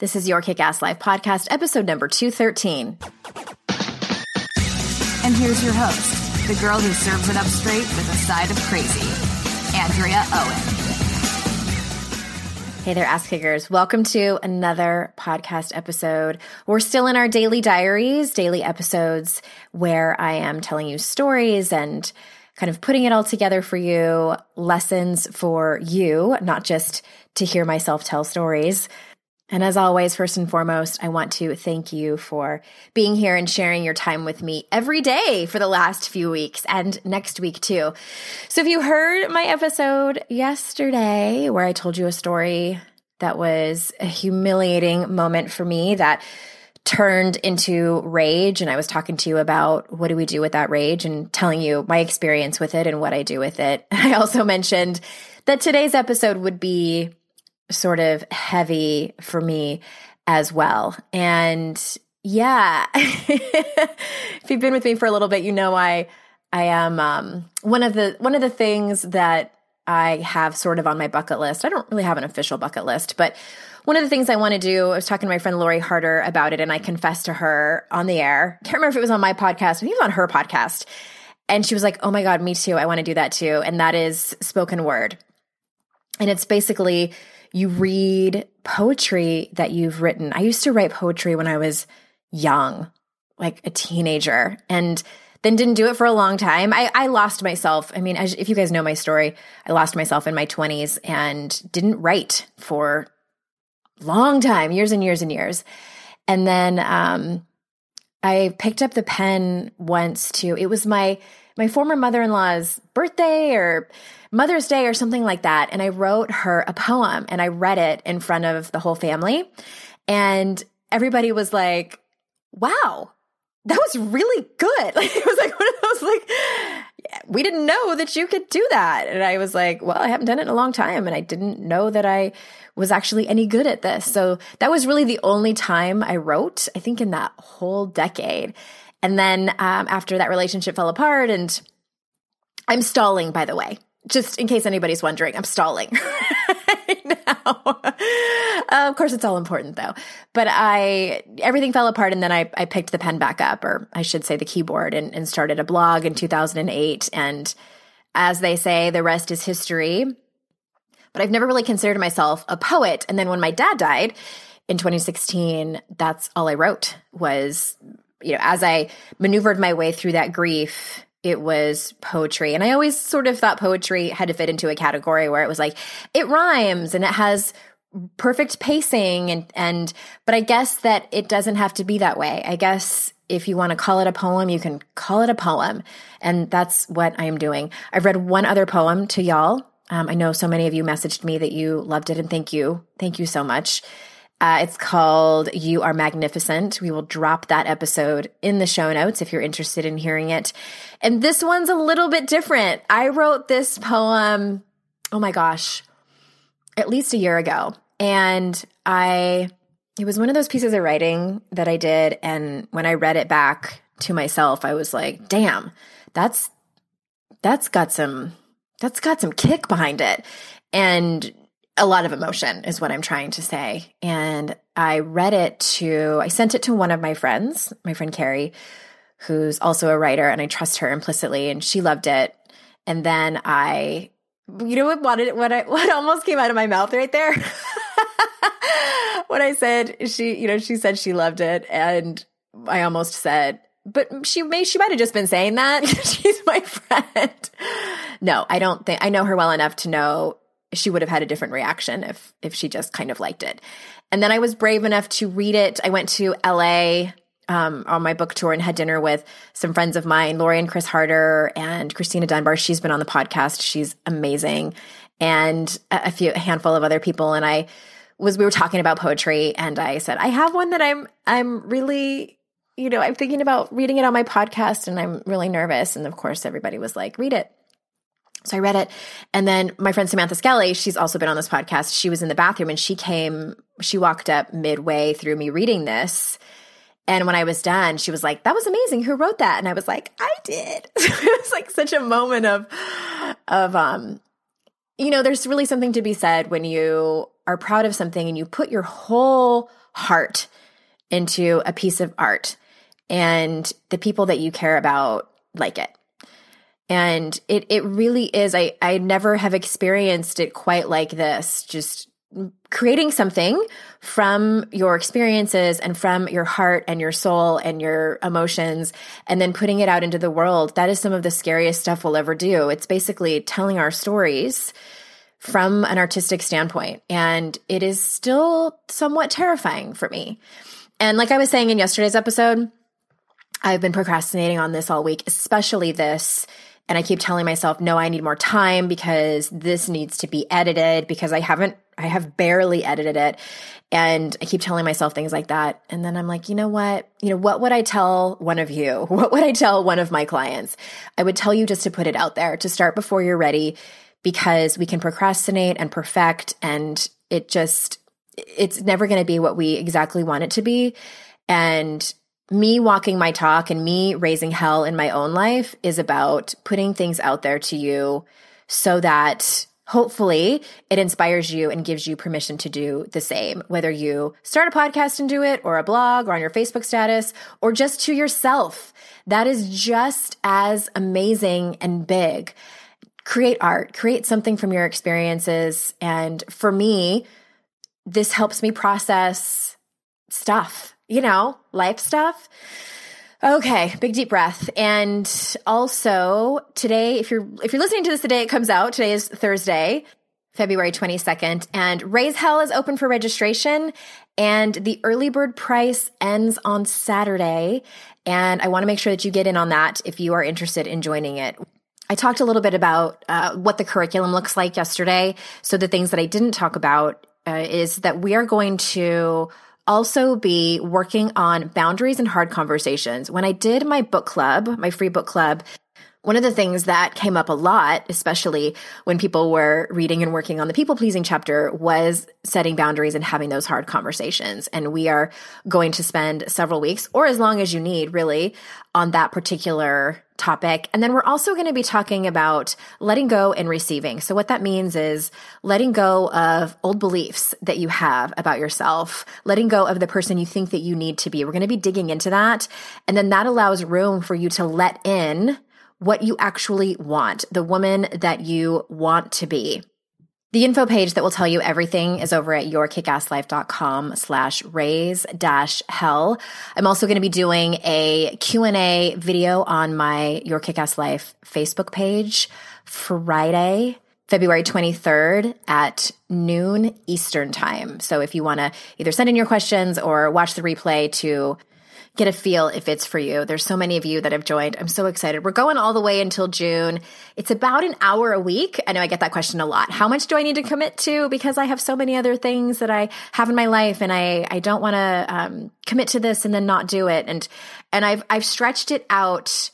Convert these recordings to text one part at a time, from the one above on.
This is Your Kick Ass Life podcast, episode number 213. And here's your host, the girl who serves it up straight with a side of crazy, Andrea Owen. Hey there, ass kickers. Welcome to another podcast episode. We're still in our daily diaries, daily episodes where I am telling you stories and kind of putting it all together for you, lessons for you, not just to hear myself tell stories. And as always, first and foremost, I want to thank you for being here and sharing your time with me every day for the last few weeks and next week too. So if you heard my episode yesterday where I told you a story that was a humiliating moment for me that turned into rage and I was talking to you about what do we do with that rage and telling you my experience with it and what I do with it. I also mentioned that today's episode would be sort of heavy for me as well. And yeah, if you've been with me for a little bit, you know I I am um, one of the one of the things that I have sort of on my bucket list. I don't really have an official bucket list, but one of the things I want to do, I was talking to my friend Lori Harder about it, and I confessed to her on the air. Can't remember if it was on my podcast, I think it was on her podcast. And she was like, Oh my God, me too. I want to do that too. And that is spoken word. And it's basically you read poetry that you've written. I used to write poetry when I was young, like a teenager, and then didn't do it for a long time. I, I lost myself. I mean, as, if you guys know my story, I lost myself in my 20s and didn't write for long time, years and years and years. And then um, I picked up the pen once too. It was my my former mother-in-law's birthday or Mother's Day or something like that. And I wrote her a poem and I read it in front of the whole family. And everybody was like, wow, that was really good. Like it was like one of those like we didn't know that you could do that. And I was like, well, I haven't done it in a long time and I didn't know that I was actually any good at this. So that was really the only time I wrote, I think in that whole decade. And then um, after that relationship fell apart and I'm stalling by the way just in case anybody's wondering, I'm stalling now. Uh, of course, it's all important though. But I, everything fell apart and then I, I picked the pen back up, or I should say the keyboard, and, and started a blog in 2008. And as they say, the rest is history. But I've never really considered myself a poet. And then when my dad died in 2016, that's all I wrote was, you know, as I maneuvered my way through that grief it was poetry. And I always sort of thought poetry had to fit into a category where it was like, it rhymes and it has perfect pacing and and but I guess that it doesn't have to be that way. I guess if you want to call it a poem, you can call it a poem. And that's what I am doing. I've read one other poem to y'all. Um, I know so many of you messaged me that you loved it and thank you. Thank you so much. Uh, it's called You Are Magnificent. We will drop that episode in the show notes if you're interested in hearing it. And this one's a little bit different. I wrote this poem, oh my gosh, at least a year ago. And I, it was one of those pieces of writing that I did. And when I read it back to myself, I was like, damn, that's, that's got some, that's got some kick behind it. And a lot of emotion is what I'm trying to say. And I read it to, I sent it to one of my friends, my friend Carrie, who's also a writer, and I trust her implicitly, and she loved it. And then I, you know what, what, what, I, what almost came out of my mouth right there? when I said she, you know, she said she loved it, and I almost said, but she may she might have just been saying that she's my friend. No, I don't think I know her well enough to know she would have had a different reaction if if she just kind of liked it. And then I was brave enough to read it. I went to LA um, on my book tour and had dinner with some friends of mine, Lori and Chris Harder and Christina Dunbar. She's been on the podcast. She's amazing. And a, a few a handful of other people. And I was we were talking about poetry and I said, I have one that I'm I'm really you know, I'm thinking about reading it on my podcast and I'm really nervous. And of course, everybody was like, read it. So I read it. And then my friend Samantha Skelly, she's also been on this podcast. She was in the bathroom and she came, she walked up midway through me reading this. And when I was done, she was like, that was amazing. Who wrote that? And I was like, I did. it was like such a moment of, of, um, you know, there's really something to be said when you are proud of something and you put your whole heart into a piece of art and the people that you care about like it. And it it really is I I never have experienced it quite like this just creating something from your experiences and from your heart and your soul and your emotions and then putting it out into the world. That is some of the scariest stuff we'll ever do. It's basically telling our stories from an artistic standpoint. And it is still somewhat terrifying for me. And like i was saying in yesterday's episode I've been procrastinating on this all week, especially this. And I keep telling myself, no, I need more time because this needs to be edited because I haven't, I have barely edited it. And I keep telling myself things like that. And then I'm like, you know what? You know, what would I tell one of you? What would I tell one of my clients? I would tell you just to put it out there, to start before you're ready because we can procrastinate and perfect and it just, it's never going to be what we exactly want it to be. And me walking my talk and me raising hell in my own life is about putting things out there to you so that hopefully it inspires you and gives you permission to do the same, whether you start a podcast and do it, or a blog, or on your Facebook status, or just to yourself. That is just as amazing and big. Create art, create something from your experiences. And for me, this helps me process stuff you know, life stuff. Okay, big deep breath. And also today, if you're if you're listening to this today, it comes out. Today is Thursday, February 22nd, and Raise Hell is open for registration. And the early bird price ends on Saturday. And I want to make sure that you get in on that if you are interested in joining it. I talked a little bit about uh, what the curriculum looks like yesterday. So the things that I didn't talk about uh, is that we are going to also be working on boundaries and hard conversations. When I did my book club, my free book club, one of the things that came up a lot, especially when people were reading and working on the people pleasing chapter, was setting boundaries and having those hard conversations. And we are going to spend several weeks, or as long as you need, really, on that particular topic. And then we're also going to be talking about letting go and receiving. So, what that means is letting go of old beliefs that you have about yourself, letting go of the person you think that you need to be. We're going to be digging into that. And then that allows room for you to let in what you actually want, the woman that you want to be. The info page that will tell you everything is over at yourkickasslife.com slash raise dash hell. I'm also going to be doing a Q&A video on my Your Kickass Life Facebook page Friday, February 23rd at noon Eastern time. So if you want to either send in your questions or watch the replay to get a feel if it's for you. There's so many of you that have joined. I'm so excited. We're going all the way until June. It's about an hour a week. I know I get that question a lot. How much do I need to commit to? Because I have so many other things that I have in my life and I, I don't want to um, commit to this and then not do it. And, and I've, I've stretched it out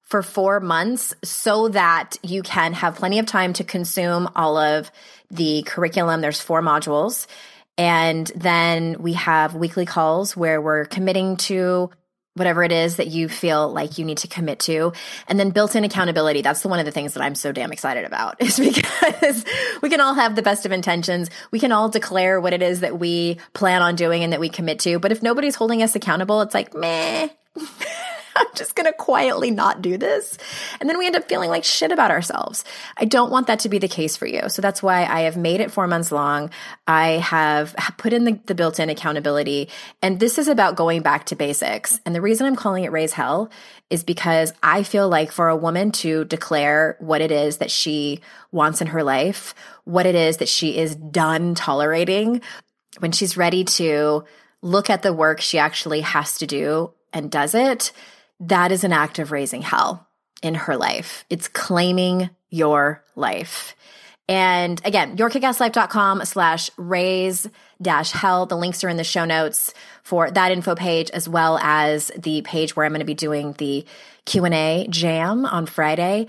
for four months so that you can have plenty of time to consume all of the curriculum. There's four modules. And then we have weekly calls where we're committing to whatever it is that you feel like you need to commit to. And then built in accountability. That's the one of the things that I'm so damn excited about is because we can all have the best of intentions. We can all declare what it is that we plan on doing and that we commit to. But if nobody's holding us accountable, it's like, meh. I'm just going to quietly not do this. And then we end up feeling like shit about ourselves. I don't want that to be the case for you. So that's why I have made it four months long. I have put in the, the built in accountability. And this is about going back to basics. And the reason I'm calling it Raise Hell is because I feel like for a woman to declare what it is that she wants in her life, what it is that she is done tolerating, when she's ready to look at the work she actually has to do and does it, that is an act of raising hell in her life. It's claiming your life. And again, yourkickasslife.com slash raise dash hell. The links are in the show notes for that info page, as well as the page where I'm going to be doing the Q&A jam on Friday.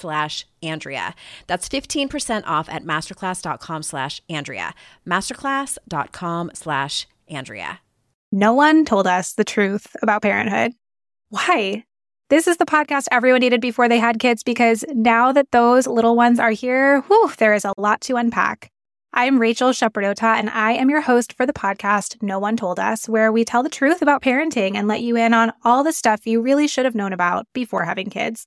slash Andrea. That's 15% off at masterclass.com slash Andrea. Masterclass.com slash Andrea. No one told us the truth about parenthood. Why? This is the podcast everyone needed before they had kids because now that those little ones are here, whew, there is a lot to unpack. I'm Rachel Shepardota, and I am your host for the podcast No One Told Us, where we tell the truth about parenting and let you in on all the stuff you really should have known about before having kids.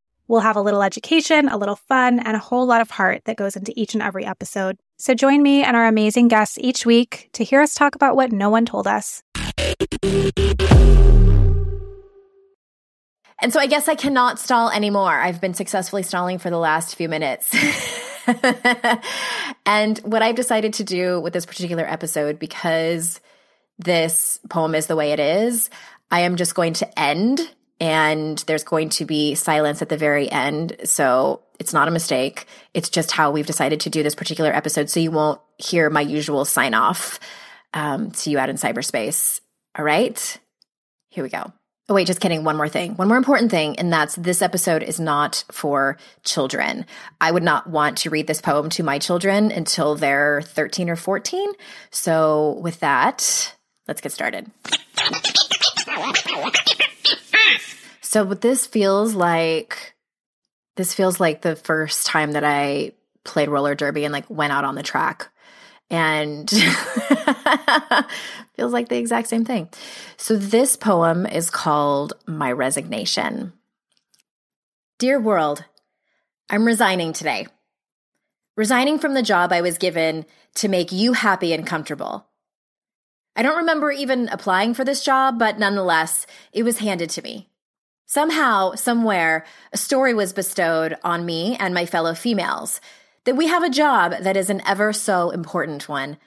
We'll have a little education, a little fun, and a whole lot of heart that goes into each and every episode. So join me and our amazing guests each week to hear us talk about what no one told us. And so I guess I cannot stall anymore. I've been successfully stalling for the last few minutes. and what I've decided to do with this particular episode, because this poem is the way it is, I am just going to end and there's going to be silence at the very end. So it's not a mistake. It's just how we've decided to do this particular episode. So you won't hear my usual sign off. Um, you out in cyberspace. All right. Here we go. Oh, wait, just kidding. One more thing. One more important thing, and that's this episode is not for children. I would not want to read this poem to my children until they're 13 or 14. So, with that, let's get started. So but this feels like this feels like the first time that I played roller derby and like went out on the track. And feels like the exact same thing. So this poem is called My Resignation. Dear world, I'm resigning today. Resigning from the job I was given to make you happy and comfortable. I don't remember even applying for this job, but nonetheless, it was handed to me. Somehow, somewhere, a story was bestowed on me and my fellow females that we have a job that is an ever so important one.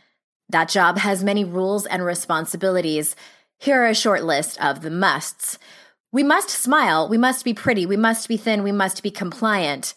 That job has many rules and responsibilities. Here are a short list of the musts. We must smile, we must be pretty, we must be thin, we must be compliant.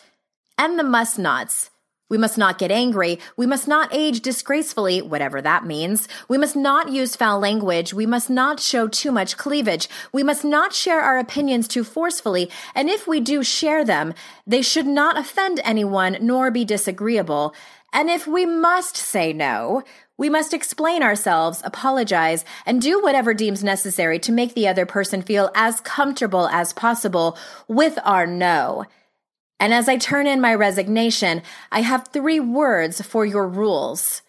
And the must nots. We must not get angry. We must not age disgracefully, whatever that means. We must not use foul language. We must not show too much cleavage. We must not share our opinions too forcefully. And if we do share them, they should not offend anyone nor be disagreeable. And if we must say no, we must explain ourselves, apologize, and do whatever deems necessary to make the other person feel as comfortable as possible with our no. And as I turn in my resignation, I have three words for your rules.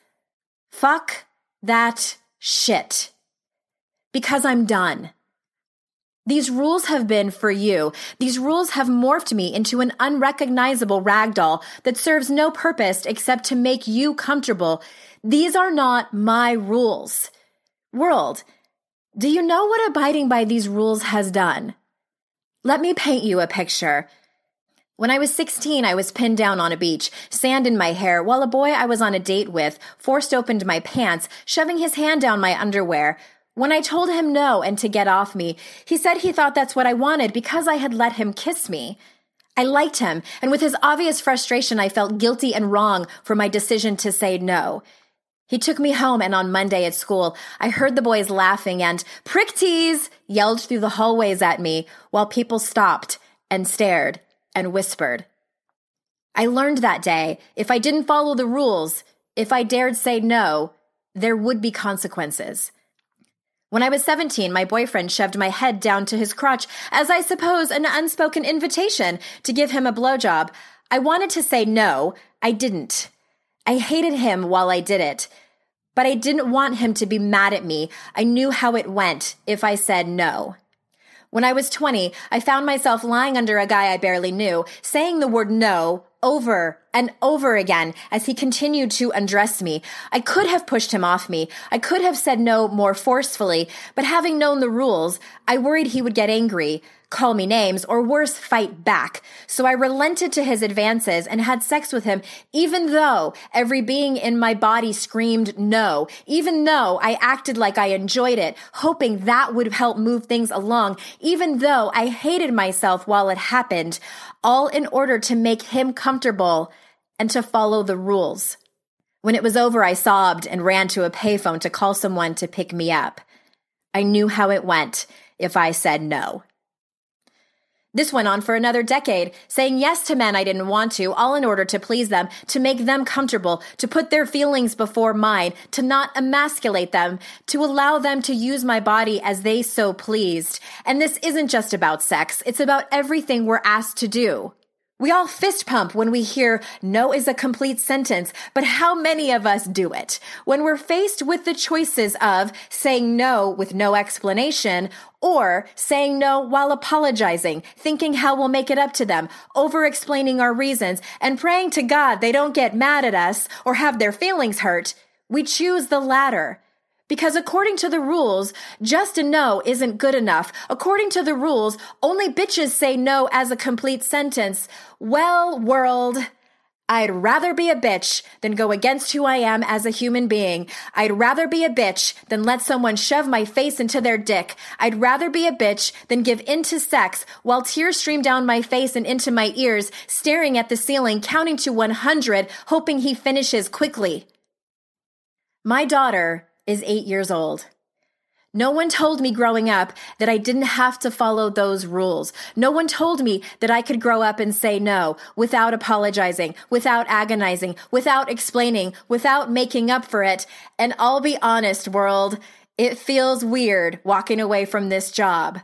Fuck that shit. Because I'm done. These rules have been for you. These rules have morphed me into an unrecognizable ragdoll that serves no purpose except to make you comfortable. These are not my rules. World, do you know what abiding by these rules has done? Let me paint you a picture. When I was 16, I was pinned down on a beach, sand in my hair, while a boy I was on a date with forced opened my pants, shoving his hand down my underwear. When I told him no and to get off me, he said he thought that's what I wanted because I had let him kiss me. I liked him, and with his obvious frustration, I felt guilty and wrong for my decision to say no. He took me home, and on Monday at school, I heard the boys laughing and prick tease yelled through the hallways at me while people stopped and stared and whispered. I learned that day if I didn't follow the rules, if I dared say no, there would be consequences. When I was 17, my boyfriend shoved my head down to his crotch as I suppose an unspoken invitation to give him a blowjob. I wanted to say no. I didn't. I hated him while I did it. But I didn't want him to be mad at me. I knew how it went if I said no. When I was 20, I found myself lying under a guy I barely knew, saying the word no over and over again as he continued to undress me. I could have pushed him off me. I could have said no more forcefully, but having known the rules, I worried he would get angry call me names, or worse, fight back. So I relented to his advances and had sex with him, even though every being in my body screamed no, even though I acted like I enjoyed it, hoping that would help move things along, even though I hated myself while it happened, all in order to make him comfortable and to follow the rules. When it was over, I sobbed and ran to a payphone to call someone to pick me up. I knew how it went if I said no. This went on for another decade, saying yes to men I didn't want to, all in order to please them, to make them comfortable, to put their feelings before mine, to not emasculate them, to allow them to use my body as they so pleased. And this isn't just about sex, it's about everything we're asked to do. We all fist pump when we hear no is a complete sentence, but how many of us do it? When we're faced with the choices of saying no with no explanation or saying no while apologizing, thinking how we'll make it up to them, over explaining our reasons, and praying to God they don't get mad at us or have their feelings hurt, we choose the latter. Because according to the rules, just a no isn't good enough. According to the rules, only bitches say no as a complete sentence. Well, world, I'd rather be a bitch than go against who I am as a human being. I'd rather be a bitch than let someone shove my face into their dick. I'd rather be a bitch than give in to sex while tears stream down my face and into my ears, staring at the ceiling, counting to 100, hoping he finishes quickly. My daughter is eight years old. No one told me growing up that I didn't have to follow those rules. No one told me that I could grow up and say no without apologizing, without agonizing, without explaining, without making up for it. And I'll be honest, world, it feels weird walking away from this job.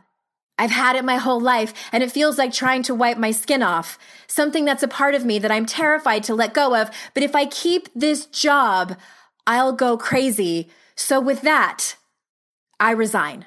I've had it my whole life, and it feels like trying to wipe my skin off. Something that's a part of me that I'm terrified to let go of. But if I keep this job, I'll go crazy so, with that, I resign.